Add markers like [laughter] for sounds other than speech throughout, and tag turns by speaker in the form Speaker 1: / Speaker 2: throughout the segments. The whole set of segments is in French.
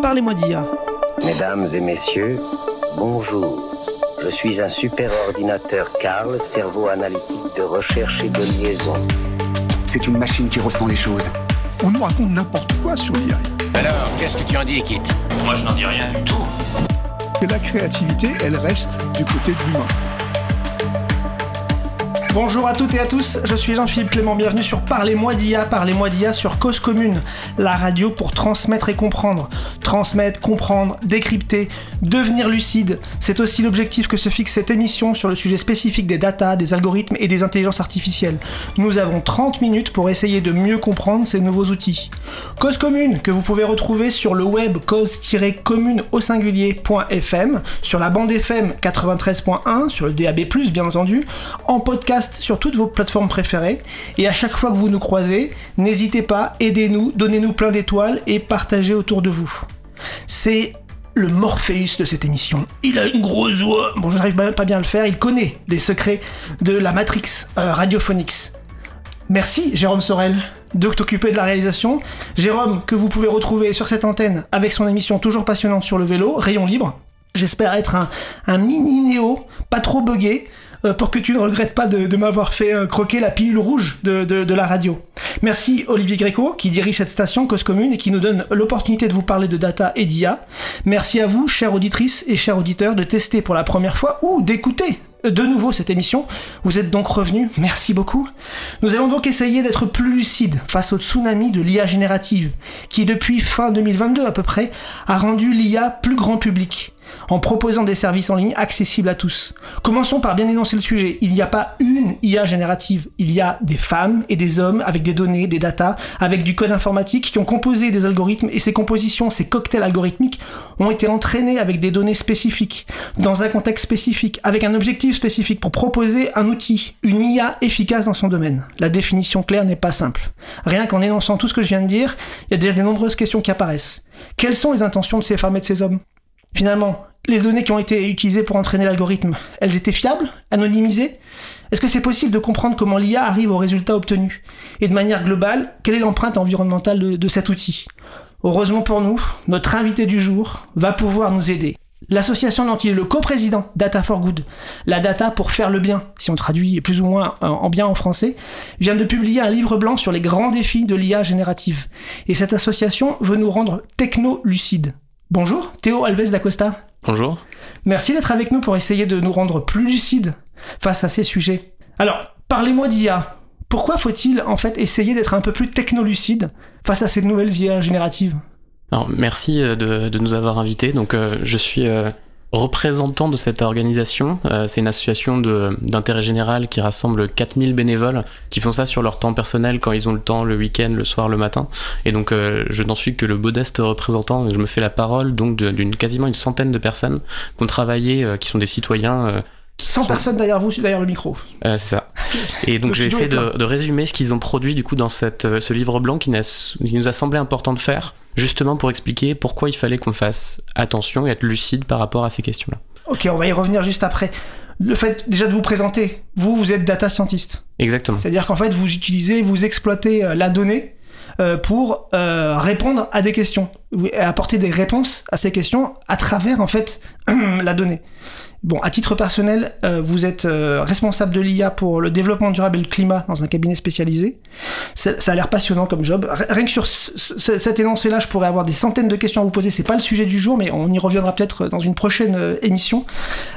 Speaker 1: Parlez-moi d'IA.
Speaker 2: Mesdames et messieurs, bonjour. Je suis un super ordinateur Carl, cerveau analytique de recherche et de liaison.
Speaker 3: C'est une machine qui ressent les choses.
Speaker 4: On nous raconte n'importe quoi sur l'IA.
Speaker 5: Alors, qu'est-ce que tu en dis, Kit?
Speaker 6: Moi, je n'en dis rien du tout.
Speaker 4: Que la créativité, elle reste du côté de l'humain.
Speaker 1: Bonjour à toutes et à tous, je suis Jean-Philippe Clément, bienvenue sur Parlez-moi d'IA, Parlez-moi d'IA sur Cause Commune, la radio pour transmettre et comprendre. Transmettre, comprendre, décrypter, devenir lucide, c'est aussi l'objectif que se fixe cette émission sur le sujet spécifique des data, des algorithmes et des intelligences artificielles. Nous avons 30 minutes pour essayer de mieux comprendre ces nouveaux outils. Cause Commune, que vous pouvez retrouver sur le web cause-commune au singulier.fm, sur la bande FM 93.1, sur le DAB+, bien entendu, en podcast sur toutes vos plateformes préférées. Et à chaque fois que vous nous croisez, n'hésitez pas, aidez-nous, donnez-nous plein d'étoiles et partagez autour de vous. C'est le Morpheus de cette émission. Il a une grosse voix. Bon, je n'arrive pas bien à le faire. Il connaît les secrets de la Matrix euh. Merci, Jérôme Sorel, de t'occuper de la réalisation. Jérôme, que vous pouvez retrouver sur cette antenne avec son émission toujours passionnante sur le vélo, Rayon Libre. J'espère être un, un mini néo, pas trop buggé, pour que tu ne regrettes pas de, m'avoir fait euh, croquer la pilule rouge de, la radio. Merci Olivier Gréco qui dirige cette station Cause Commune et qui nous donne l'opportunité de vous parler de data et d'IA. Merci à vous, chères auditrices et chers auditeurs, de tester pour la première fois ou d'écouter de nouveau cette émission. Vous êtes donc revenus, merci beaucoup. Nous allons donc essayer d'être plus lucides face au tsunami de l'IA générative, qui depuis fin 2022 à peu près a rendu l'IA plus grand public en proposant des services en ligne accessibles à tous. Commençons par bien énoncer le sujet. Il n'y a pas une IA générative, il y a des femmes et des hommes avec des données, des datas, avec du code informatique qui ont composé des algorithmes et ces compositions, ces cocktails algorithmiques ont été entraînés avec des données spécifiques, dans un contexte spécifique, avec un objectif spécifique pour proposer un outil, une IA efficace dans son domaine. La définition claire n'est pas simple. Rien qu'en énonçant tout ce que je viens de dire, il y a déjà de nombreuses questions qui apparaissent. Quelles sont les intentions de ces femmes et de ces hommes? Finalement, les données qui ont été utilisées pour entraîner l'algorithme, elles étaient fiables, anonymisées? Est-ce que c'est possible de comprendre comment l'IA arrive aux résultats obtenus? Et de manière globale, quelle est l'empreinte environnementale de, cet outil? Heureusement pour nous, notre invité du jour va pouvoir nous aider. L'association dont il est le coprésident, Data for Good, la data pour faire le bien, si on traduit plus ou moins en bien en français, vient de publier un livre blanc sur les grands défis de l'IA générative. Et cette association veut nous rendre techno-lucides. Bonjour, Théo Alves d'Acosta.
Speaker 7: Bonjour.
Speaker 1: Merci d'être avec nous pour essayer de nous rendre plus lucides face à ces sujets. Alors, parlez-moi d'IA. Pourquoi faut-il en fait essayer d'être un peu plus technolucide face à ces nouvelles IA génératives?
Speaker 7: Alors, merci euh, de, nous avoir invités. Donc, euh, je suis euh, représentant de cette organisation. Euh, c'est une association d'intérêt général qui rassemble 4000 bénévoles qui font ça sur leur temps personnel quand ils ont le temps, le week-end, le soir, le matin. Et donc euh, je n'en suis que le modeste représentant. Je me fais la parole donc d'une quasiment une centaine de personnes qui ont travaillé, euh, qui sont des citoyens
Speaker 1: 100 personnes derrière vous, derrière le micro.
Speaker 7: Euh, ça. Et donc j'essaie de, de, résumer ce qu'ils ont produit du coup dans cette, euh, ce livre blanc qui, qui, nous a semblé important de faire, justement pour expliquer pourquoi il fallait qu'on fasse attention et être lucide par rapport à ces questions-là.
Speaker 1: Ok, on va y revenir juste après. Le fait déjà de vous présenter, vous, vous êtes data scientist.
Speaker 7: Exactement.
Speaker 1: C'est-à-dire qu'en fait, vous utilisez, vous exploitez euh, la donnée pour répondre à des questions, apporter des réponses à ces questions à travers en fait [clears throat] la donnée. Bon, à titre personnel, euh, vous êtes euh, responsable de l'IA pour le développement durable et le climat dans un cabinet spécialisé. Ça, a l'air passionnant comme job. Rien que sur cet énoncé-là, je pourrais avoir des centaines de questions à vous poser. C'est pas le sujet du jour, mais on y reviendra peut-être dans une prochaine euh, émission.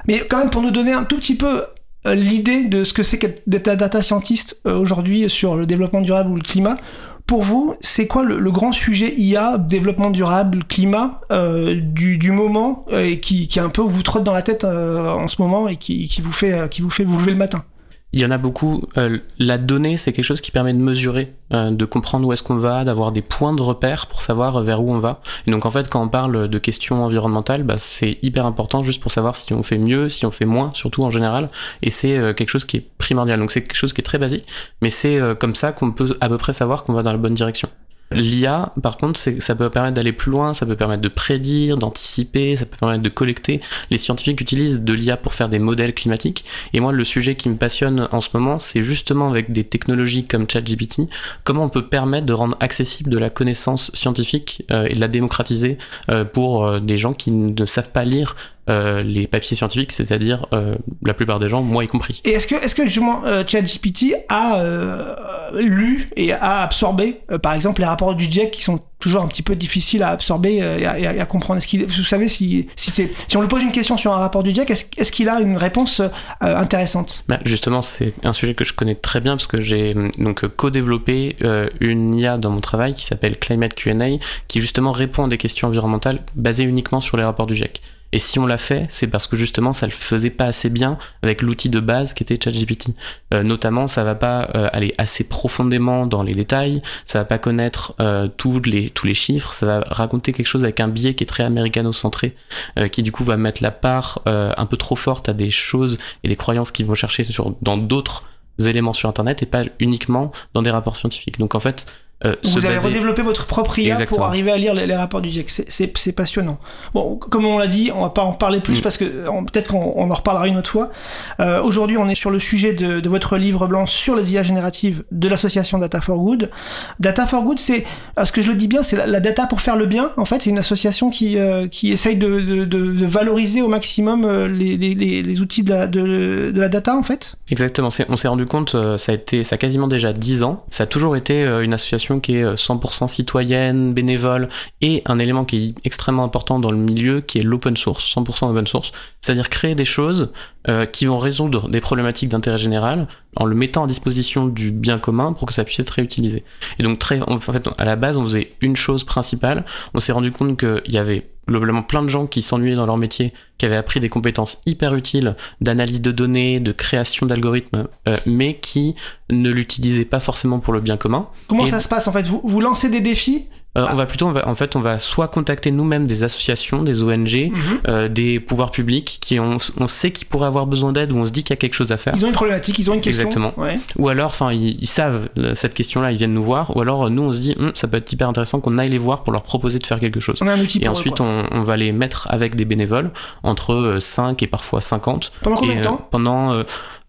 Speaker 1: Mais quand même, pour nous donner un tout petit peu l'idée de ce que c'est un data scientist aujourd'hui sur le développement durable ou le climat, pour vous, c'est quoi le, grand sujet IA, développement durable, climat, euh, du, moment, euh, et qui, qui un peu vous trotte dans la tête euh, en ce moment et qui, vous fait vous lever le matin?
Speaker 7: Il y en a beaucoup. Euh, la donnée, c'est quelque chose qui permet de mesurer, euh, de comprendre où est-ce qu'on va, d'avoir des points de repère pour savoir vers où on va. Et donc en fait, quand on parle de questions environnementales, bah, c'est hyper important juste pour savoir si on fait mieux, si on fait moins, surtout en général. Et c'est euh, quelque chose qui est primordial. Donc c'est quelque chose qui est très basique, mais c'est comme ça qu'on peut à peu près savoir qu'on va dans la bonne direction. L'IA, par contre, ça peut permettre d'aller plus loin, ça peut permettre de prédire, d'anticiper, ça peut permettre de collecter. Les scientifiques utilisent de l'IA pour faire des modèles climatiques. Et moi, le sujet qui me passionne en ce moment, c'est justement avec des technologies comme ChatGPT, comment on peut permettre de rendre accessible de la connaissance scientifique euh, et de la démocratiser euh, pour euh, des gens qui ne savent pas lire euh, les papiers scientifiques, c'est-à-dire euh, la plupart des gens, moi y compris.
Speaker 1: Et est-ce que, est-ce que justement euh, ChatGPT a lu et a absorbé, par exemple, les rapports du GIEC qui sont toujours un petit peu difficiles à absorber et à, comprendre? Est-ce qu'il, vous savez, si, si, c'est, si on lui pose une question sur un rapport du GIEC, est-ce, est-ce qu'il a une réponse intéressante?
Speaker 7: Bah, Justement, c'est un sujet que je connais très bien parce que j'ai donc co-développé une IA dans mon travail qui s'appelle Climate Q&A, qui justement répond à des questions environnementales basées uniquement sur les rapports du GIEC. Et si on l'a fait, c'est parce que justement ça le faisait pas assez bien avec l'outil de base qui était ChatGPT. Euh, notamment, ça va pas euh, aller assez profondément dans les détails, ça va pas connaître euh, tous les tous les chiffres, ça va raconter quelque chose avec un biais qui est très américano-centré, euh, qui du coup va mettre la part euh, un peu trop forte à des choses et des croyances qu'ils vont chercher sur dans d'autres éléments sur Internet et pas uniquement dans des rapports scientifiques. Donc en fait,
Speaker 1: euh, vous avez redéveloppé votre propre IA pour arriver à lire les, rapports du GIEC. C'est passionnant. Bon, comme on l'a dit, on va pas en parler plus mm. parce que peut-être qu'on en reparlera une autre fois. Euh, Aujourd'hui, on est sur le sujet de, de, votre livre blanc sur les IA génératives de l'association Data for Good. Data for Good, c'est, ce que je le dis bien, c'est la, data pour faire le bien. En fait, c'est une association qui, euh, qui essaye de, de, de, valoriser au maximum euh, les, les, les outils de la, de, la, data, en fait.
Speaker 7: Exactement. On s'est rendu compte, ça a été, ça a quasiment déjà 10 ans. Ça a toujours été une association qui est 100% euh, citoyenne, bénévole, et un élément qui est extrêmement important dans le milieu, qui est l'open source, 100% open source, c'est-à-dire créer des choses euh, qui vont résoudre des problématiques d'intérêt général en le mettant à disposition du bien commun pour que ça puisse être réutilisé. Et donc très, en fait, à la base, on faisait une chose principale. On s'est rendu compte qu'il y avait globalement plein de gens qui s'ennuyaient dans leur métier, qui avaient appris des compétences hyper utiles d'analyse de données, de création d'algorithmes, euh, mais qui ne l'utilisaient pas forcément pour le bien commun.
Speaker 1: Comment ça se passe en fait? Vous, vous lancez des défis
Speaker 7: euh, on va plutôt, en fait, on va soit contacter nous-mêmes des associations, des ONG, mhm. euh, des pouvoirs publics qui on, on sait qu'ils pourraient avoir besoin d'aide ou on se dit qu'il y a quelque chose à faire.
Speaker 1: Ils ont une problématique, ils ont une question.
Speaker 7: Exactement. Ou alors, enfin, ils, savent cette question-là, ils viennent nous voir. Ou alors, nous, on se dit, hum, ça peut être hyper intéressant qu'on aille les voir pour leur proposer de faire quelque chose.
Speaker 1: On a un outil
Speaker 7: et ensuite, on, on, va les mettre avec des bénévoles entre 5 euh, et parfois 50.
Speaker 1: Pendant combien de temps
Speaker 7: Pendant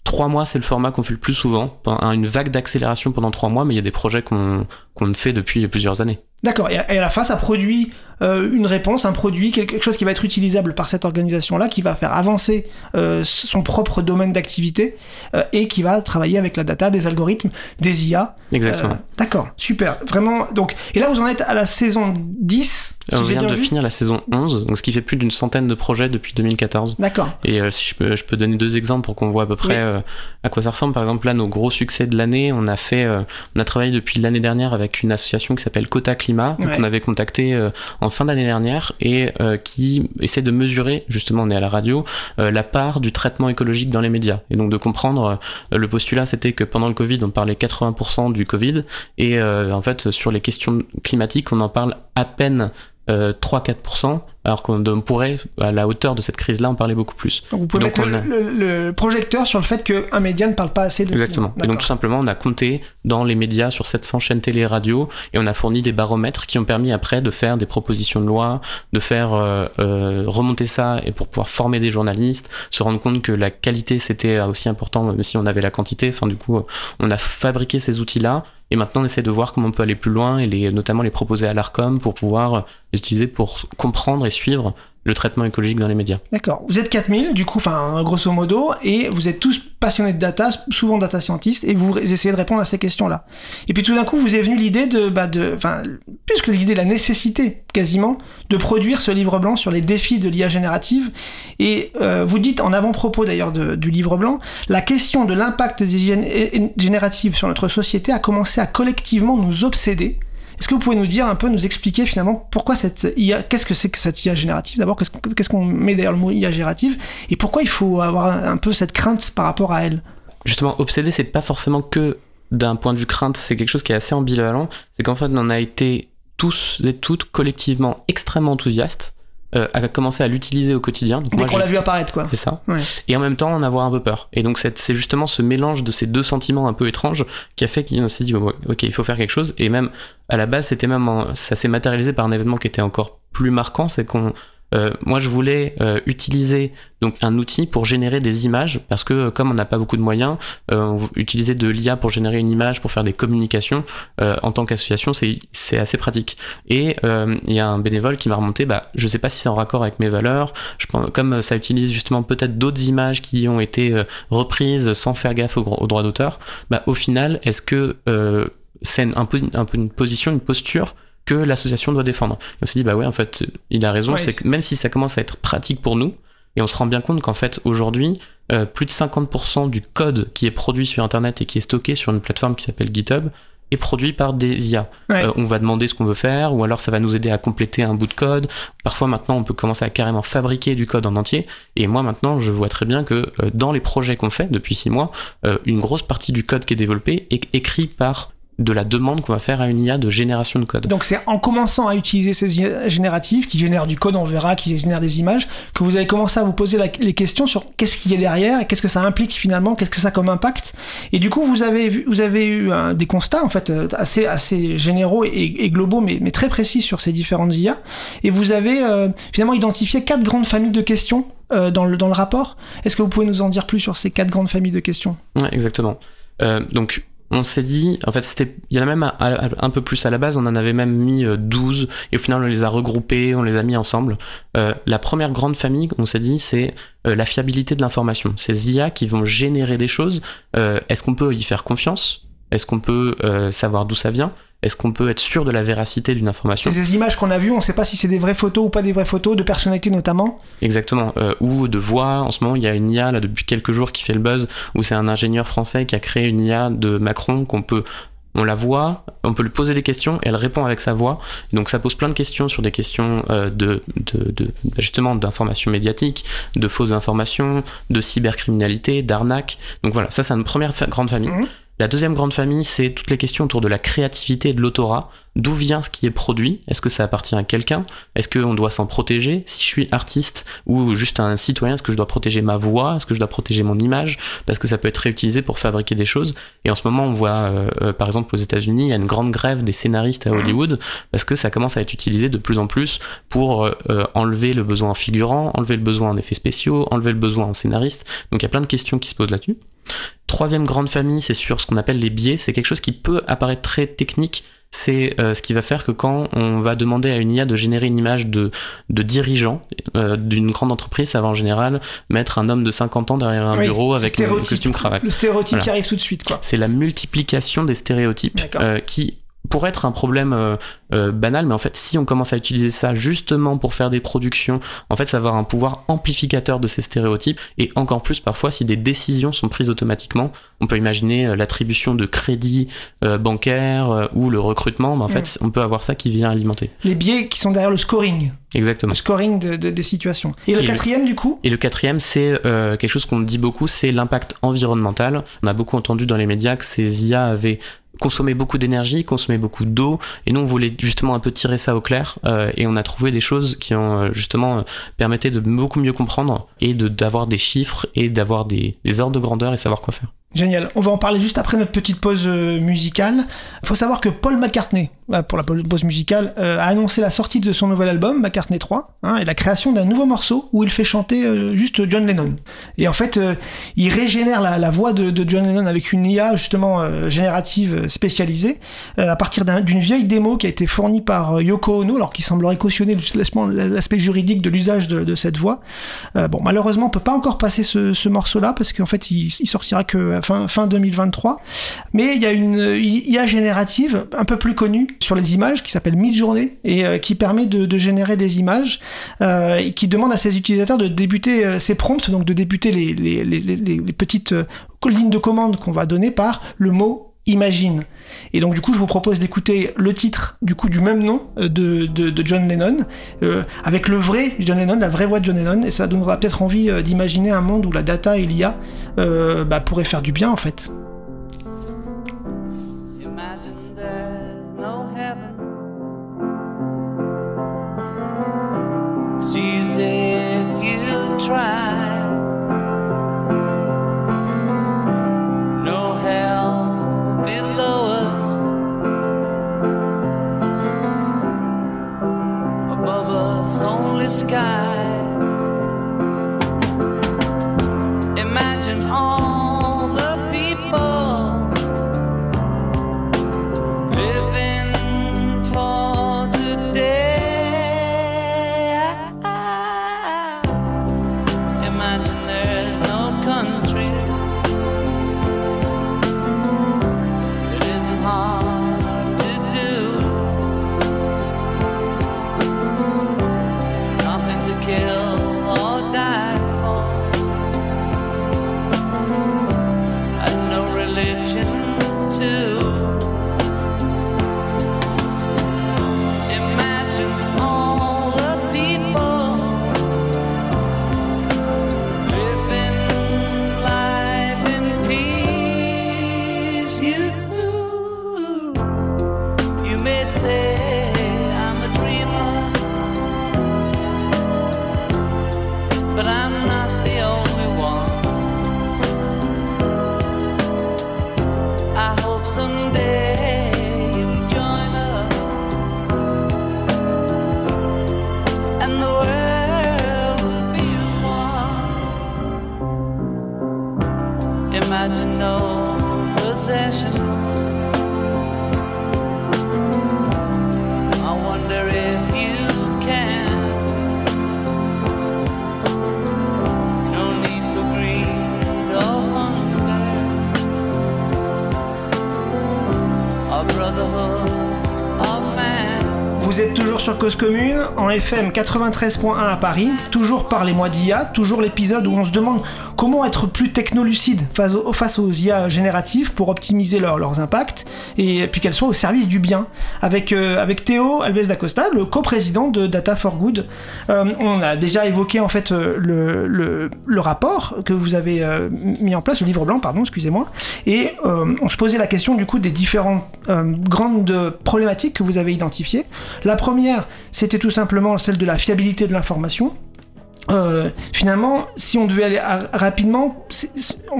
Speaker 7: Trois mois, c'est le format qu'on fait le plus souvent. Une vague d'accélération pendant trois mois, mais il y a des projets qu'on fait depuis plusieurs années.
Speaker 1: D'accord. Et à la fin, ça produit euh, une réponse, un produit, quelque chose qui va être utilisable par cette organisation-là, qui va faire avancer euh, son propre domaine d'activité euh, et qui va travailler avec la data, des algorithmes, des IA.
Speaker 7: Exactement.
Speaker 1: D'accord. Super. Vraiment. Donc, et là, vous en êtes à la saison 10
Speaker 7: on vient de finir la saison 11, donc ce qui fait plus d'une centaine de projets depuis 2014.
Speaker 1: D'accord.
Speaker 7: Et euh, si je peux, je peux, donner deux exemples pour qu'on voit à peu près euh, à quoi ça ressemble. Par exemple, là, nos gros succès de l'année, on a fait, euh, on a travaillé depuis l'année dernière avec une association qui s'appelle Cota Climat, qu'on avait contacté en fin d'année dernière et qui essaie de mesurer, justement, on est à la radio, la part du traitement écologique dans les médias. Et donc de comprendre, le postulat, c'était que pendant le Covid, on parlait 80% du Covid et en fait, sur les questions climatiques, on en parle à peine 3-4%, euh, alors qu'on pourrait, à la hauteur de cette crise-là, en parler beaucoup plus.
Speaker 1: Donc vous pouvez mettre le, projecteur sur le fait qu'un média ne parle pas assez de
Speaker 7: Exactement. Et donc tout simplement, on a compté dans les médias sur 700 chaînes télé et radio, et on a fourni des baromètres qui ont permis après de faire des propositions de loi, de faire euh, euh, remonter ça, et pour pouvoir former des journalistes, se rendre compte que la qualité c'était aussi important, même si on avait la quantité. Enfin, du coup, on a fabriqué ces outils-là, et maintenant, on essaie de voir comment on peut aller plus loin et notamment les proposer à l'ARCOM pour pouvoir les utiliser pour comprendre et suivre le traitement écologique dans les médias.
Speaker 1: D'accord. Vous êtes 4000, du coup, enfin, grosso modo, et vous êtes tous passionnés de data, souvent data scientistes, et vous essayez de répondre à ces questions-là. Et puis tout d'un coup, vous est venu l'idée de, bah, de, enfin, plus que l'idée, la nécessité, quasiment, de produire ce livre blanc sur les défis de l'IA générative. Et euh, vous dites, en avant-propos d'ailleurs du livre blanc, la question de l'impact des IA génératives sur notre société a commencé à collectivement nous obséder est-ce que vous pouvez nous dire un peu, nous expliquer finalement pourquoi cette IA, qu'est-ce que c'est que cette IA générative D'abord, qu'est-ce qu'on met derrière le mot IA générative et pourquoi il faut avoir un peu cette crainte par rapport à elle?
Speaker 7: Justement, obsédé, c'est pas forcément que d'un point de vue crainte, c'est quelque chose qui est assez ambivalent. C'est qu'en fait, on a été tous et toutes collectivement extrêmement enthousiastes euh, à commencer à l'utiliser au quotidien. Donc
Speaker 1: Dès
Speaker 7: moi,
Speaker 1: qu'on l'a vu apparaître, quoi.
Speaker 7: C'est ça.
Speaker 1: Ouais.
Speaker 7: Et en même temps en avoir un peu peur. Et donc c'est c'est justement ce mélange de ces deux sentiments un peu étranges qui a fait qu'on s'est dit oh, ok il faut faire quelque chose. Et même à la base c'était même en- ça s'est matérialisé par un événement qui était encore plus marquant, c'est qu'on euh, moi, je voulais euh, utiliser donc un outil pour générer des images parce que comme on n'a pas beaucoup de moyens, euh, utiliser de l'IA pour générer une image pour faire des communications euh, en tant qu'association, c'est assez pratique. Et euh, il y a un bénévole qui m'a remonté, bah, je sais pas si c'est en raccord avec mes valeurs. Je pense, comme ça utilise justement peut-être d'autres images qui ont été euh, reprises sans faire gaffe au, au d'auteur, bah, au final, est-ce que euh, c'est un un une position, une posture que l'association doit défendre. Et on s'est dit, bah ouais, en fait, il a raison,
Speaker 1: Ouais,
Speaker 7: c'est que même si ça commence à être pratique pour nous, et on se rend bien compte qu'en fait, aujourd'hui, euh, plus de 50% du code qui est produit sur Internet et qui est stocké sur une plateforme qui s'appelle GitHub est produit par des IA.
Speaker 1: Ouais.
Speaker 7: Euh, on va demander ce qu'on veut faire, ou alors ça va nous aider à compléter un bout de code. Parfois maintenant, on peut commencer à carrément fabriquer du code en entier. Et moi maintenant, je vois très bien que euh, dans les projets qu'on fait depuis six mois, une grosse partie du code qui est développé est écrit par de la demande qu'on va faire à une IA de génération de code.
Speaker 1: Donc c'est en commençant à utiliser ces IA génératives, qui génèrent du code, on verra, qui génèrent des images, que vous avez commencé à vous poser la- les questions sur qu'est-ce qu'il y a derrière, et qu'est-ce que ça implique finalement, qu'est-ce que ça a comme impact. Et du coup, vous avez, vu- vous avez eu des constats en fait euh, assez, assez généraux et, et globaux, mais, mais très précis sur ces différentes IA. Et vous avez euh, finalement identifié quatre grandes familles de questions euh, dans, le, dans le rapport. Est-ce que vous pouvez nous en dire plus sur ces quatre grandes familles de questions?
Speaker 7: Ouais, exactement. Euh, donc, on s'est dit, en fait, c'était, il y en a même un, peu plus à la base, on en avait même mis euh, 12, et au final, on les a regroupés, on les a mis ensemble. Euh, la première grande famille, on s'est dit, c'est euh, la fiabilité de l'information. Ces IA qui vont générer des choses, euh, est-ce qu'on peut y faire confiance? Est-ce qu'on peut euh, savoir d'où ça vient? Est-ce qu'on peut être sûr de la véracité d'une information
Speaker 1: ces images qu'on a vues, on ne sait pas si c'est des vraies photos ou pas des vraies photos, de personnalités notamment.
Speaker 7: Exactement. Euh, ou de voix. En ce moment, il y a une IA là depuis quelques jours qui fait le buzz, où c'est un ingénieur français qui a créé une IA de Macron qu'on peut, on la voit, on peut lui poser des questions et elle répond avec sa voix. Donc ça pose plein de questions sur des questions euh, de, de, de justement d'information médiatique, de fausses informations, de cybercriminalité, d'arnaque. Donc voilà, ça c'est une première fa- grande famille.
Speaker 1: Mhm.
Speaker 7: La deuxième grande famille, c'est toutes les questions autour de la créativité et de l'autorat. D'où vient ce qui est produit? Est-ce que ça appartient à quelqu'un? Est-ce qu'on doit s'en protéger? Si je suis artiste ou juste un citoyen, est-ce que je dois protéger ma voix? Est-ce que je dois protéger mon image? Parce que ça peut être réutilisé pour fabriquer des choses. Et en ce moment, on voit, euh, euh, par exemple, aux États-Unis, il y a une grande grève des scénaristes à Hollywood parce que ça commence à être utilisé de plus en plus pour euh, enlever le besoin en figurant, enlever le besoin en effets spéciaux, enlever le besoin en scénariste. Donc il y a plein de questions qui se posent là-dessus. Troisième grande famille, c'est sur ce qu'on appelle les biais. C'est quelque chose qui peut apparaître très technique. C'est euh, ce qui va faire que quand on va demander à une IA de générer une image de, de dirigeant euh, d'une grande entreprise, ça va en général mettre un homme de 50 ans derrière un
Speaker 1: Oui,
Speaker 7: bureau avec un costume cravate.
Speaker 1: Le stéréotype
Speaker 7: Voilà.
Speaker 1: qui arrive tout de suite, quoi.
Speaker 7: C'est la multiplication des stéréotypes euh, qui pourrait être un problème euh, euh, banal, mais en fait, si on commence à utiliser ça justement pour faire des productions, en fait, ça va avoir un pouvoir amplificateur de ces stéréotypes, et encore plus parfois si des décisions sont prises automatiquement. On peut imaginer euh, l'attribution de crédits euh, bancaires euh, ou le recrutement, mais en fait, on peut avoir ça qui vient alimenter.
Speaker 1: Les biais qui sont derrière le scoring,
Speaker 7: Exactement.
Speaker 1: le scoring de- de- des situations. Et le
Speaker 7: Et le-
Speaker 1: quatrième, du coup?
Speaker 7: Et le quatrième, c'est euh, quelque chose qu'on dit beaucoup, c'est l'impact environnemental. On a beaucoup entendu dans les médias que ces IA avaient consommé beaucoup d'énergie, consommé beaucoup d'eau, et nous on voulait justement un peu tirer ça au clair, euh, et on a trouvé des choses qui ont euh, justement euh, de beaucoup mieux comprendre et de d'avoir des chiffres et d'avoir des ordres de grandeur et savoir quoi faire.
Speaker 1: Génial. On va en parler juste après notre petite pause euh, musicale. Il faut savoir que Paul McCartney, euh, pour la pause musicale, euh, a annoncé la sortie de son nouvel album, McCartney 3, hein, et la création d'un nouveau morceau où il fait chanter juste John Lennon. Et en fait, il régénère la, voix de, John Lennon avec une IA justement générative spécialisée à partir d'un- d'une vieille démo qui a été fournie par Yoko Ono, alors qui semblerait cautionner l'aspect- juridique de l'usage de, cette voix. Bon, malheureusement, on peut pas encore passer ce, ce morceau-là parce qu'en fait, il, il sortira que fin, fin 2023. Mais il y a une IA générative un peu plus connue sur les images qui s'appelle Midjourney et euh, qui permet de, générer des images euh, et qui demande à ses utilisateurs de débuter euh, ses prompts, donc de débuter les, petites lignes de commande qu'on va donner par le mot imagine. Et donc du coup, je vous propose d'écouter le titre du coup du même nom euh, de, de, John Lennon, euh, avec le vrai John Lennon, la vraie voix de John Lennon, et ça donnera peut-être envie euh, d'imaginer un monde où la data et l'IA bah, pourraient faire du bien en fait.
Speaker 6: No. Above us, only sky.
Speaker 1: Sur Cause Commune, en FM 93.1 à Paris, toujours par les mois d'IA, toujours l'épisode où on se demande comment être plus technolucide face aux, face aux IA génératives pour optimiser leur- leurs impacts et puis qu'elles soient au service du bien? Avec, euh, Théo Alves d'Acosta, le coprésident de Data for Good. Euh, on a déjà évoqué en fait euh, le, rapport que vous avez mis en place, le livre blanc, pardon, excusez-moi, et on se posait la question du coup des différentes grandes problématiques que vous avez identifiées. La première, c'était tout simplement celle de la fiabilité de l'information. Euh, finalement, si on devait aller rapidement,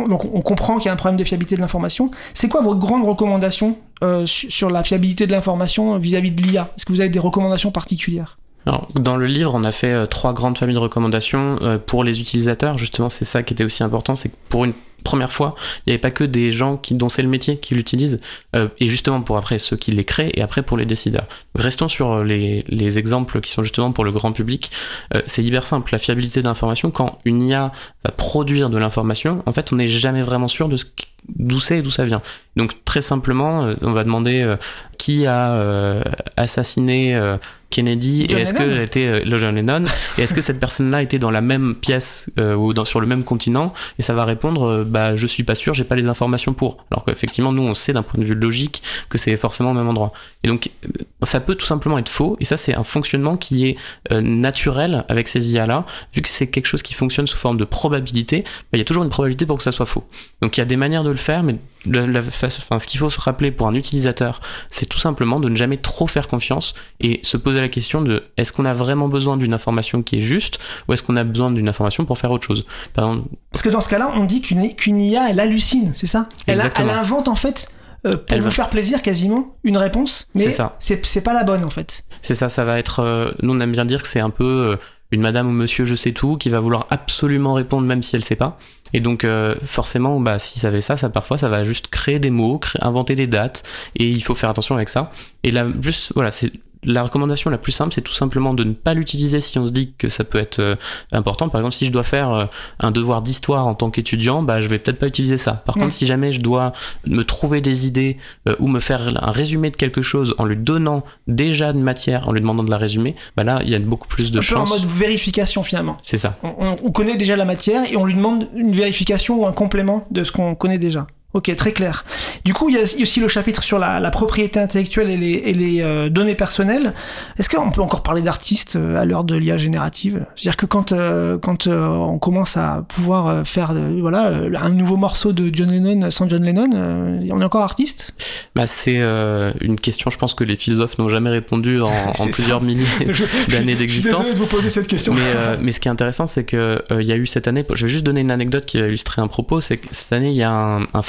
Speaker 1: donc on comprend qu'il y a un problème de fiabilité de l'information. C'est quoi vos grandes recommandations euh, su- sur la fiabilité de l'information vis-à-vis de l'IA Est-ce que vous avez des recommandations particulières?
Speaker 7: Dans le livre, on a fait euh, trois grandes familles de recommandations euh, pour les utilisateurs. Justement, c'est ça qui était aussi important, c'est que pour une première fois, il n'y avait pas que des gens qui, dont c'est le métier qui l'utilisent, euh, et justement pour après ceux qui les créent, et après pour les décideurs. Restons sur euh, les, les exemples qui sont justement pour le grand public. Euh, c'est hyper simple, la fiabilité d'information, quand une IA va produire de l'information, en fait, on n'est jamais vraiment sûr de ce qui- d'où c'est et d'où ça vient. Donc très simplement, on va demander euh, qui a euh, assassiné euh, Kennedy
Speaker 1: John
Speaker 7: et est-ce que était le John Lennon et est-ce que cette personne-là était dans la même pièce ou dans, sur le même continent et ça va répondre bah je suis pas sûr, j'ai pas les informations pour. Alors qu'effectivement nous on sait d'un point de vue logique que c'est forcément au même endroit. Et donc euh, ça peut tout simplement être faux et ça c'est un fonctionnement qui est euh, naturel avec ces IA là vu que c'est quelque chose qui fonctionne sous forme de probabilité, bah, il y a toujours une probabilité pour que ça soit faux. Donc il y a des manières de le faire mais la- la fa- enfin, ce qu'il faut se rappeler pour un utilisateur, c'est tout simplement de ne jamais trop faire confiance et se poser la question de est-ce qu'on a vraiment besoin d'une information qui est juste ou est-ce qu'on a besoin d'une information pour faire autre chose? Par exemple,
Speaker 1: Parce que dans ce cas-là, on dit qu'une IA, elle hallucine, c'est ça? Elle, a-
Speaker 7: Exactement.
Speaker 1: elle invente en fait, euh, pour
Speaker 7: Elle
Speaker 1: vous
Speaker 7: va-
Speaker 1: faire plaisir quasiment, une réponse, mais
Speaker 7: c'est
Speaker 1: pas la bonne en fait.
Speaker 7: C'est ça, ça va être. euh, nous, on aime bien dire que c'est un peu euh, une madame ou monsieur je sais tout qui va vouloir absolument répondre même si elle sait pas. Et donc, euh, forcément, bah, si ça fait ça, ça parfois, ça va juste créer des mots, inventer des dates, et il faut faire attention avec ça. Et là, juste, voilà, c'est. La recommandation la plus simple, c'est tout simplement de ne pas l'utiliser si on se dit que ça peut être euh, important. Par exemple, si je dois faire euh, un devoir d'histoire en tant qu'étudiant, bah, je vais peut-être pas utiliser ça. Par contre, si jamais je dois me trouver des idées euh, ou me faire un résumé de quelque chose en lui donnant déjà une matière, en lui demandant de la résumer, bah là, il y a beaucoup plus de
Speaker 1: Un peu en
Speaker 7: chances.
Speaker 1: mode vérification finalement.
Speaker 7: C'est ça.
Speaker 1: On, on- on connaît déjà la matière et on lui demande une vérification ou un complément de ce qu'on connaît déjà. Ok, très clair. Du coup, il y a aussi le chapitre sur la, la propriété intellectuelle et les, et les euh, données personnelles. Est-ce qu'on peut encore parler d'artistes euh, à l'heure de l'IA générative? C'est-à-dire que quand, euh, quand euh, on commence à pouvoir faire voilà, un nouveau morceau de John Lennon sans John Lennon, on est encore artiste
Speaker 7: Bah, c'est une question, je pense que les philosophes n'ont jamais répondu en, [laughs] en
Speaker 1: C'est ça.
Speaker 7: plusieurs milliers [laughs] d'années
Speaker 1: je suis
Speaker 7: d'existence.
Speaker 1: désolé de vous poser cette question.
Speaker 7: Mais, mais ce qui est intéressant, c'est euh, il y a eu cette année, je vais juste donner une anecdote qui va illustrer un propos, c'est que cette année, il y a un, un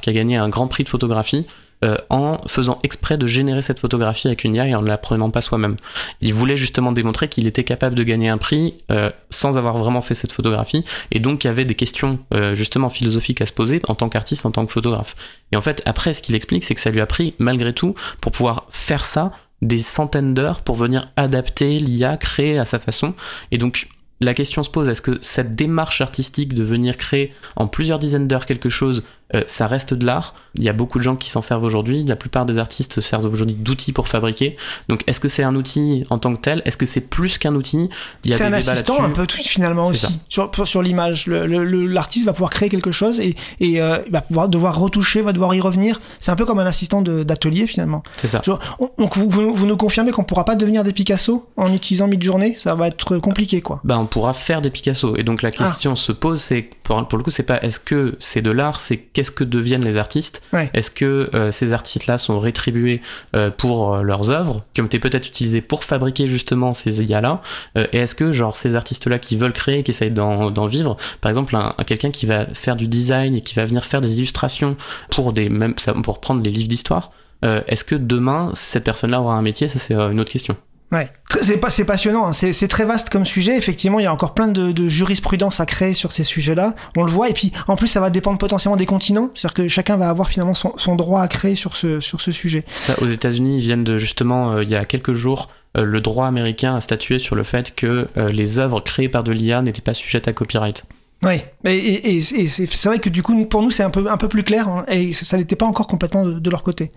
Speaker 7: qui a gagné un grand prix de photographie euh, en faisant exprès de générer cette photographie avec une IA et en ne la prenant pas soi-même. Il voulait justement démontrer qu'il était capable de gagner un prix euh, sans avoir vraiment fait cette photographie, et donc il y avait des questions euh, justement philosophiques à se poser en tant qu'artiste, en tant que photographe. Et en fait, après, ce qu'il explique, c'est que ça lui a pris, malgré tout, pour pouvoir faire ça, des centaines d'heures pour venir adapter l'IA, créer à sa façon. Et donc, la question se pose, est-ce que cette démarche artistique de venir créer en plusieurs dizaines d'heures quelque chose, euh, ça reste de l'art Il y a beaucoup de gens qui s'en servent aujourd'hui, la plupart des artistes se servent aujourd'hui d'outils pour fabriquer. Donc est-ce que c'est un outil en tant que tel? Est-ce que c'est plus qu'un outil?
Speaker 1: C'est un assistant un peu tout, finalement aussi sur, sur l'image. L'artiste va pouvoir créer quelque chose et, et euh, il va pouvoir devoir retoucher, va devoir y revenir. C'est un peu comme un assistant d'atelier finalement.
Speaker 7: C'est ça.
Speaker 1: Genre, on- donc vous, vous, vous nous confirmez qu'on pourra pas devenir des Picasso en utilisant Midjourney? Ça va être compliqué quoi.
Speaker 7: bah, on pourra faire des Picasso. Et donc la question se pose, c'est pour, pour le coup, c'est pas est-ce que c'est de l'art, c'est qu'est-ce que deviennent les artistes
Speaker 1: Ouais.
Speaker 7: Est-ce que euh, ces artistes-là sont rétribués euh, pour euh, leurs œuvres, qui ont été peut-être utilisées pour fabriquer justement ces IA-là Et est-ce que genre ces artistes-là qui veulent créer, qui essayent d'en vivre, par exemple un, un- quelqu'un qui va faire du design et qui va venir faire des illustrations pour des même ça- pour prendre les livres d'histoire, est-ce que demain cette personne-là aura un métier? Ça c'est une autre question.
Speaker 1: Ouais, c'est pas c'est passionnant, hein. c'est très vaste comme sujet. Effectivement, il y a encore plein de, de jurisprudence à créer sur ces sujets-là. On le voit, et puis en plus, ça va dépendre potentiellement des continents, c'est-à-dire que chacun va avoir finalement son, droit à créer sur ce sur ce sujet.
Speaker 7: Aux États-Unis, ils viennent de justement, euh, il y a quelques jours, euh, le droit américain a statué sur le fait que euh, les œuvres créées par de l'IA n'étaient pas sujettes à copyright.
Speaker 1: Oui, et, et, et c'est vrai que du coup, pour nous, c'est un peu, un peu plus clair, hein, et ça n'était pas encore complètement de, de leur côté.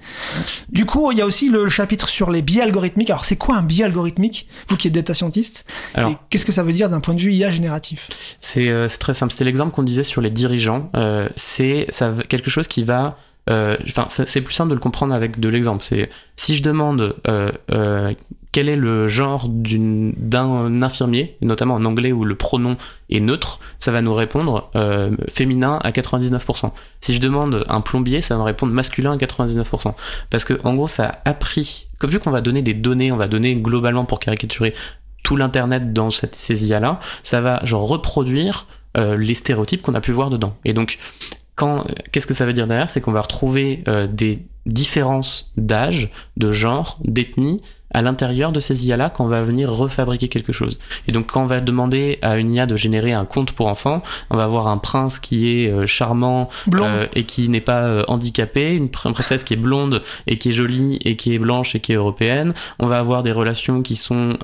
Speaker 1: Du coup, il y a aussi le chapitre sur les biais algorithmiques. Alors, c'est quoi un biais algorithmique Vous qui êtes data scientist,
Speaker 7: Alors-
Speaker 1: et qu'est-ce que ça veut dire d'un point de vue IA génératif?
Speaker 7: C'est euh, c'est très simple. C'était l'exemple qu'on disait sur les dirigeants. Euh, c'est quelque chose qui va. Euh, Enfin, c'est plus simple de le comprendre avec de l'exemple. C'est si je demande euh, euh, quel est le genre d'un infirmier, notamment en anglais où le pronom est neutre, ça va nous répondre féminin à 99%. Si je demande un plombier, ça va me répondre masculin à 99%. Parce que en gros, ça a appris. que Vu qu'on va donner des données, on va donner globalement pour caricaturer tout l'internet dans cette ces IA-là, ça va genre reproduire les stéréotypes qu'on a pu voir dedans. Et donc, qu'est-ce que ça veut dire derrière? C'est qu'on va retrouver euh, des différences d'âge, de genre, d'ethnie à l'intérieur de ces IA-là quand on va venir refabriquer quelque chose. Et donc quand on va demander à une IA de générer un conte pour enfants, on va avoir un prince qui est euh, charmant euh, et qui n'est pas euh, handicapé, une pr- princesse qui est blonde et qui est jolie et qui est blanche et qui est européenne. On va avoir des relations qui sont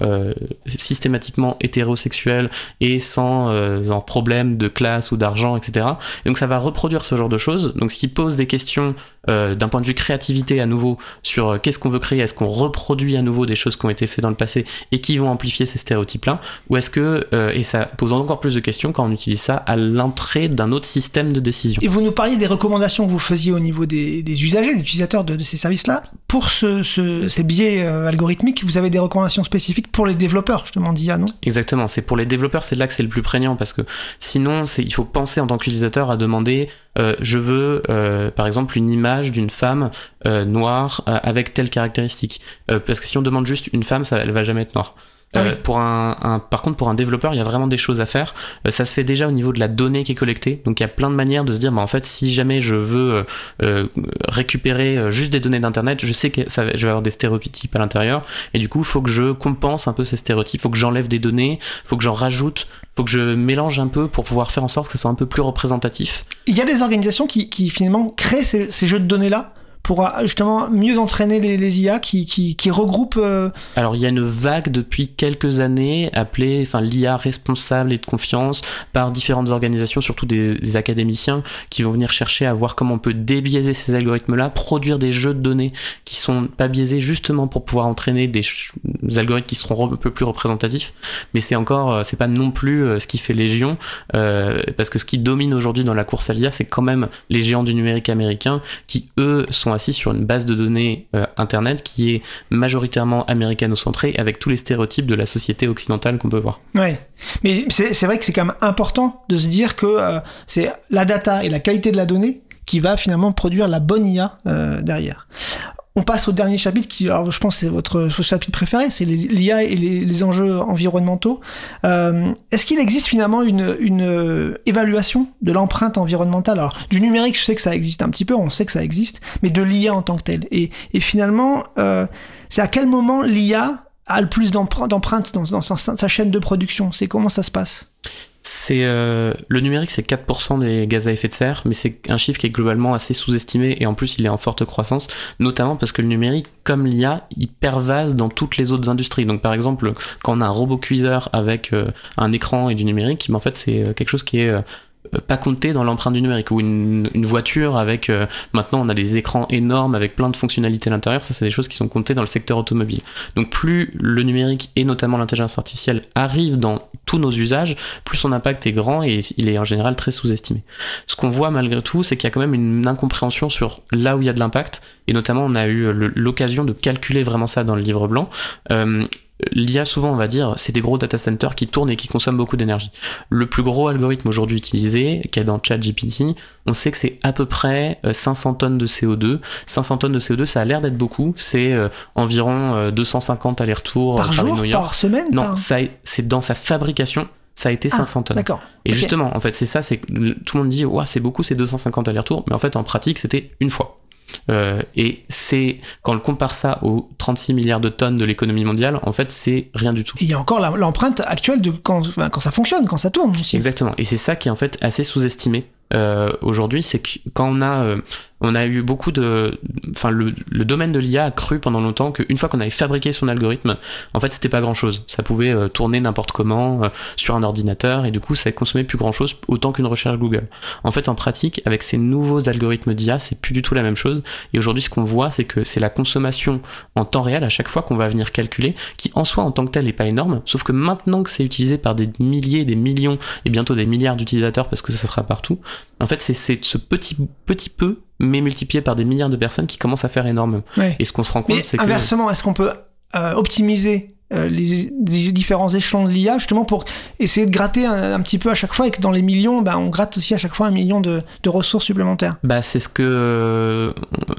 Speaker 7: systématiquement hétérosexuelles et sans genre problème de classe ou d'argent, etc. Et donc ça va reproduire ce genre de choses. Donc ce qui pose des questions d'un point de vue créativité à nouveau sur qu'est-ce qu'on veut créer, est-ce qu'on reproduit à nouveau des choses qui ont été faites dans le passé et qui vont amplifier ces stéréotypes-là, ou est-ce que, euh, et ça pose encore plus de questions quand on utilise ça à l'entrée d'un autre système de décision.
Speaker 1: Et vous nous parliez des recommandations que vous faisiez au niveau des, des usagers, des utilisateurs de, de ces services-là. Pour ce, ce- ces biais euh, algorithmiques, vous avez des recommandations spécifiques pour les développeurs, justement, d'IA, non?
Speaker 7: Exactement, c'est pour les développeurs, c'est là que c'est le plus prégnant parce que sinon, c'est il faut penser en tant qu'utilisateur à demander euh, je veux euh, par exemple une image d'une femme euh, noire avec telle caractéristique. Parce que si on demande juste une femme, ça, elle va jamais être noire.
Speaker 1: Ah
Speaker 7: Euh, pour un, un- par contre, pour un développeur, il y a vraiment des choses à faire. Euh, ça se fait déjà au niveau de la donnée qui est collectée. Donc, il y a plein de manières de se dire, bah, en fait, si jamais je veux euh, récupérer juste des données d'internet, je sais que ça, je vais avoir des stéréotypes à l'intérieur. Et du coup, il faut que je compense un peu ces stéréotypes. Il faut que j'enlève des données. Il faut que j'en rajoute. Il faut que je mélange un peu pour pouvoir faire en sorte que ça soit un peu plus représentatif.
Speaker 1: Il y a des organisations qui, qui finalement créent ces, ces jeux de données-là? Pour justement mieux entraîner les, IA qui, qui, regroupent. euh,
Speaker 7: Alors il y a une vague depuis quelques années appelée enfin, l'IA responsable et de confiance par différentes organisations, surtout des, académiciens qui vont venir chercher à voir comment on peut débiaiser ces algorithmes-là, produire des jeux de données qui sont pas biaisés justement pour pouvoir entraîner des, algorithmes qui seront un peu plus représentatifs. Mais c'est encore, euh, c'est pas non plus euh, ce qui fait légion, parce que ce qui domine aujourd'hui dans la course à l'IA, c'est quand même les géants du numérique américain qui eux sont assis sur une base de données euh, internet qui est majoritairement américano-centré avec tous les stéréotypes de la société occidentale qu'on peut voir.
Speaker 1: Ouais. Mais c'est c'est vrai que c'est quand même important de se dire que euh, c'est la data et la qualité de la donnée qui va finalement produire la bonne IA euh, derrière. On passe au dernier chapitre qui, alors, je pense, c'est votre, chapitre préféré, c'est l'IA et les, enjeux environnementaux. Euh, Est-ce qu'il existe finalement une, euh, évaluation de l'empreinte environnementale? Alors, du numérique, je sais que ça existe un petit peu, on sait que ça existe, mais de l'IA en tant que telle. Et, finalement, euh, c'est à quel moment l'IA a le plus d'empre- d'empreintes dans, dans sa, sa chaîne de production? C'est comment ça se passe?
Speaker 7: C'est euh, le numérique, c'est 4% des gaz à effet de serre, mais c'est un chiffre qui est globalement assez sous-estimé et en plus il est en forte croissance, notamment parce que le numérique, comme l'IA, il pervase dans toutes les autres industries. Donc par exemple, quand on a un robot cuiseur avec euh, un écran et du numérique, en fait c'est euh, quelque chose qui est euh, pas compté dans l'empreinte du numérique. Ou une, une voiture avec euh, maintenant on a des écrans énormes avec plein de fonctionnalités à l'intérieur. Ça c'est des choses qui sont comptées dans le secteur automobile. Donc plus le numérique et notamment l'intelligence artificielle arrivent dans tous nos usages plus son impact est grand et il est en général très sous-estimé. Ce qu'on voit malgré tout c'est qu'il y a quand même une incompréhension sur là où il y a de l'impact. Et notamment on a eu l'occasion de calculer vraiment ça dans le livre blanc. Euh, L'IA, souvent, on va dire, c'est des gros data centers qui tournent et qui consomment beaucoup d'énergie. Le plus gros algorithme aujourd'hui utilisé, qui est dans ChatGPT, on sait que c'est à peu près euh, 500 tonnes de CO2. 500 tonnes de CO2, ça a l'air d'être beaucoup. C'est euh, environ euh, 250 allers-retours
Speaker 1: Par
Speaker 7: euh,
Speaker 1: jour
Speaker 7: York.
Speaker 1: Par semaine
Speaker 7: Non,
Speaker 1: par-
Speaker 7: c'est dans sa fabrication, ça a été
Speaker 1: Ah,
Speaker 7: 500 tonnes.
Speaker 1: D'accord.
Speaker 7: Et justement, en fait, c'est ça, c'est tout le monde dit, ouais, c'est beaucoup, c'est 250 allers-retours, mais en fait, en pratique, c'était une fois. Euh, et c'est quand on compare ça aux 36 milliards de tonnes de l'économie mondiale, en fait, c'est rien du tout.
Speaker 1: Et il y a encore l'empreinte actuelle de quand, enfin, quand ça fonctionne, quand ça tourne aussi.
Speaker 7: Exactement. Et c'est ça qui est en fait assez sous-estimé euh, aujourd'hui, c'est que quand on a, euh, on a eu beaucoup de, enfin le, le domaine de l'IA a cru pendant longtemps qu'une fois qu'on avait fabriqué son algorithme, en fait c'était pas grand-chose. Ça pouvait euh, tourner n'importe comment euh, sur un ordinateur et du coup ça consommait plus grand-chose autant qu'une recherche Google. En fait en pratique, avec ces nouveaux algorithmes d'IA, c'est plus du tout la même chose. Et aujourd'hui ce qu'on voit, c'est que c'est la consommation en temps réel à chaque fois qu'on va venir calculer, qui en soi en tant que tel n'est pas énorme, sauf que maintenant que c'est utilisé par des milliers, des millions et bientôt des milliards d'utilisateurs parce que ça sera partout, en fait c'est c'est ce petit, petit peu, mais multiplié par des milliards de personnes qui commencent à faire énorme.
Speaker 1: Ouais.
Speaker 7: Et ce qu'on se rend compte, c'est que...
Speaker 1: inversement, est-ce qu'on peut euh, optimiser euh, les, les différents échelons de l'IA justement pour essayer de gratter un, un petit peu à chaque fois et que dans les millions, ben, on gratte aussi à chaque fois un million de, de ressources supplémentaires?
Speaker 7: Bah, c'est ce que euh,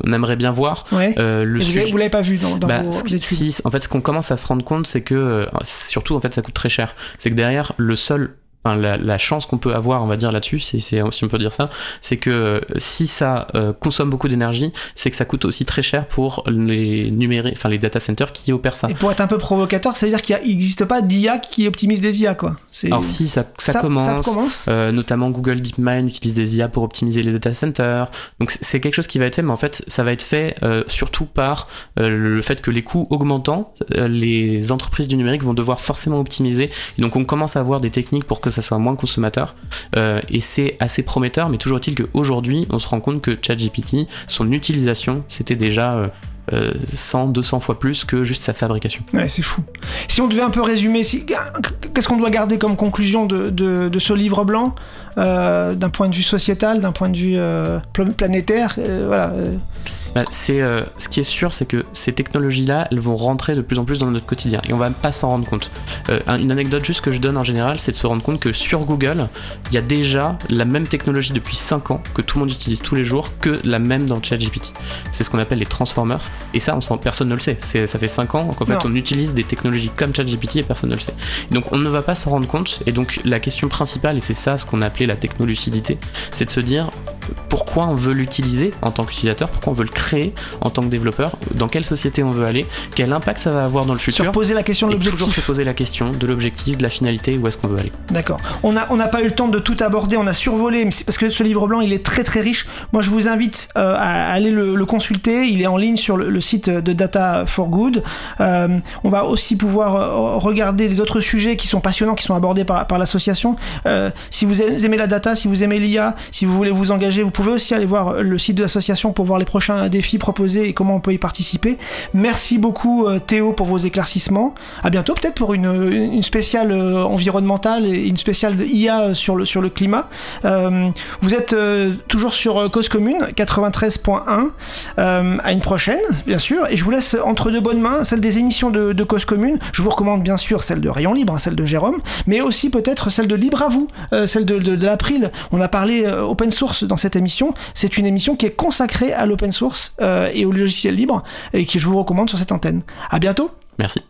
Speaker 7: on aimerait bien voir.
Speaker 1: Ouais.
Speaker 7: Euh, le sujet-
Speaker 1: vous l'avez pas vu dans, dans
Speaker 7: Bah,
Speaker 1: vos études
Speaker 7: si, en fait, ce qu'on commence à se rendre compte, c'est que, surtout, en fait, ça coûte très cher. C'est que derrière, le seul, enfin, la, la chance qu'on peut avoir, on va dire là-dessus, c'est, c'est- si on peut dire ça, c'est que euh, si ça euh, consomme beaucoup d'énergie, c'est que ça coûte aussi très cher pour les numériques, enfin, les data centers qui opèrent ça.
Speaker 1: Et pour être un peu provocateur, ça veut dire qu'il n'existe pas d'IA qui optimise des IA, quoi.
Speaker 7: Alors si ça, ça,
Speaker 1: ça,
Speaker 7: commence,
Speaker 1: ça commence.
Speaker 7: Euh, notamment Google DeepMind utilise des IA pour optimiser les data centers. Donc c'est- quelque chose qui va être fait, mais en fait ça va être fait euh, surtout par le fait que les coûts augmentant, les entreprises du numérique vont devoir forcément optimiser. Et donc on commence à avoir des techniques pour que ça soit moins consommateur. Euh, et c'est assez prometteur, mais toujours est-il qu'aujourd'hui on se rend compte que ChatGPT, son utilisation, c'était déjà euh, euh, 100, 200 fois plus que juste sa fabrication.
Speaker 1: Ouais, c'est fou. Si on devait un peu résumer, si- qu'est-ce qu'on doit garder comme conclusion de, ce livre blanc euh, d'un point de vue sociétal, d'un point de vue euh, pla- planétaire euh, Voilà.
Speaker 7: Bah, c'est euh, ce qui est sûr, c'est que ces technologies-là, elles vont rentrer de plus en plus dans notre quotidien et on va pas s'en rendre compte. Euh, un- une anecdote juste que je donne en général, c'est de se rendre compte que sur Google, il y a déjà la même technologie depuis 5 ans que tout le monde utilise tous les jours que la même dans ChatGPT. C'est ce qu'on appelle les transformers et ça, on personne ne le sait. Ça fait 5 ans qu'en fait
Speaker 1: Non.
Speaker 7: on utilise des technologies comme ChatGPT et personne ne le sait. Donc on ne va pas s'en rendre compte et donc la question principale et c'est ça ce qu'on a appelé la technolucidité, c'est de se dire pourquoi on veut l'utiliser en tant qu'utilisateur, pourquoi on veut le créer en tant que développeur, dans quelle société on veut aller, quel impact ça va avoir dans le futur.
Speaker 1: Sur poser la question de
Speaker 7: et toujours se
Speaker 1: l'objectif.
Speaker 7: poser la question de l'objectif, de la finalité, où est-ce qu'on veut aller.
Speaker 1: D'accord. On n'a on pas eu le temps de tout aborder, on a survolé, mais parce que ce livre blanc, il est très très riche. Moi, je vous invite euh, à aller le, le consulter. Il est en ligne sur le, le site de Data for Good. Euh, on va aussi pouvoir euh, regarder les autres sujets qui sont passionnants, qui sont abordés par, par l'association. Euh, si vous aimez la data, si vous aimez l'IA, si vous voulez vous engager, vous pouvez aussi aller voir le site de l'association pour voir les prochains défis proposés et comment on peut y participer. Merci beaucoup euh, Théo pour vos éclaircissements. À bientôt peut-être pour une, une spéciale euh, environnementale et une spéciale IA sur le, sur le climat. Euh, vous êtes euh, toujours sur euh, Cause Commune 93.1. Euh, à une prochaine, bien sûr. Et je vous laisse entre deux bonnes mains, celle des émissions de, de Cause Commune. Je vous recommande bien sûr celle de Rayon Libre, hein, celle de Jérôme, mais aussi peut-être celle de Libre à vous, euh, celle de, de, de l'April. On a parlé euh, open source dans cette émission. C'est une émission qui est consacrée à l'open source euh, et au logiciel libre et que je vous recommande sur cette antenne. À bientôt.
Speaker 7: Merci.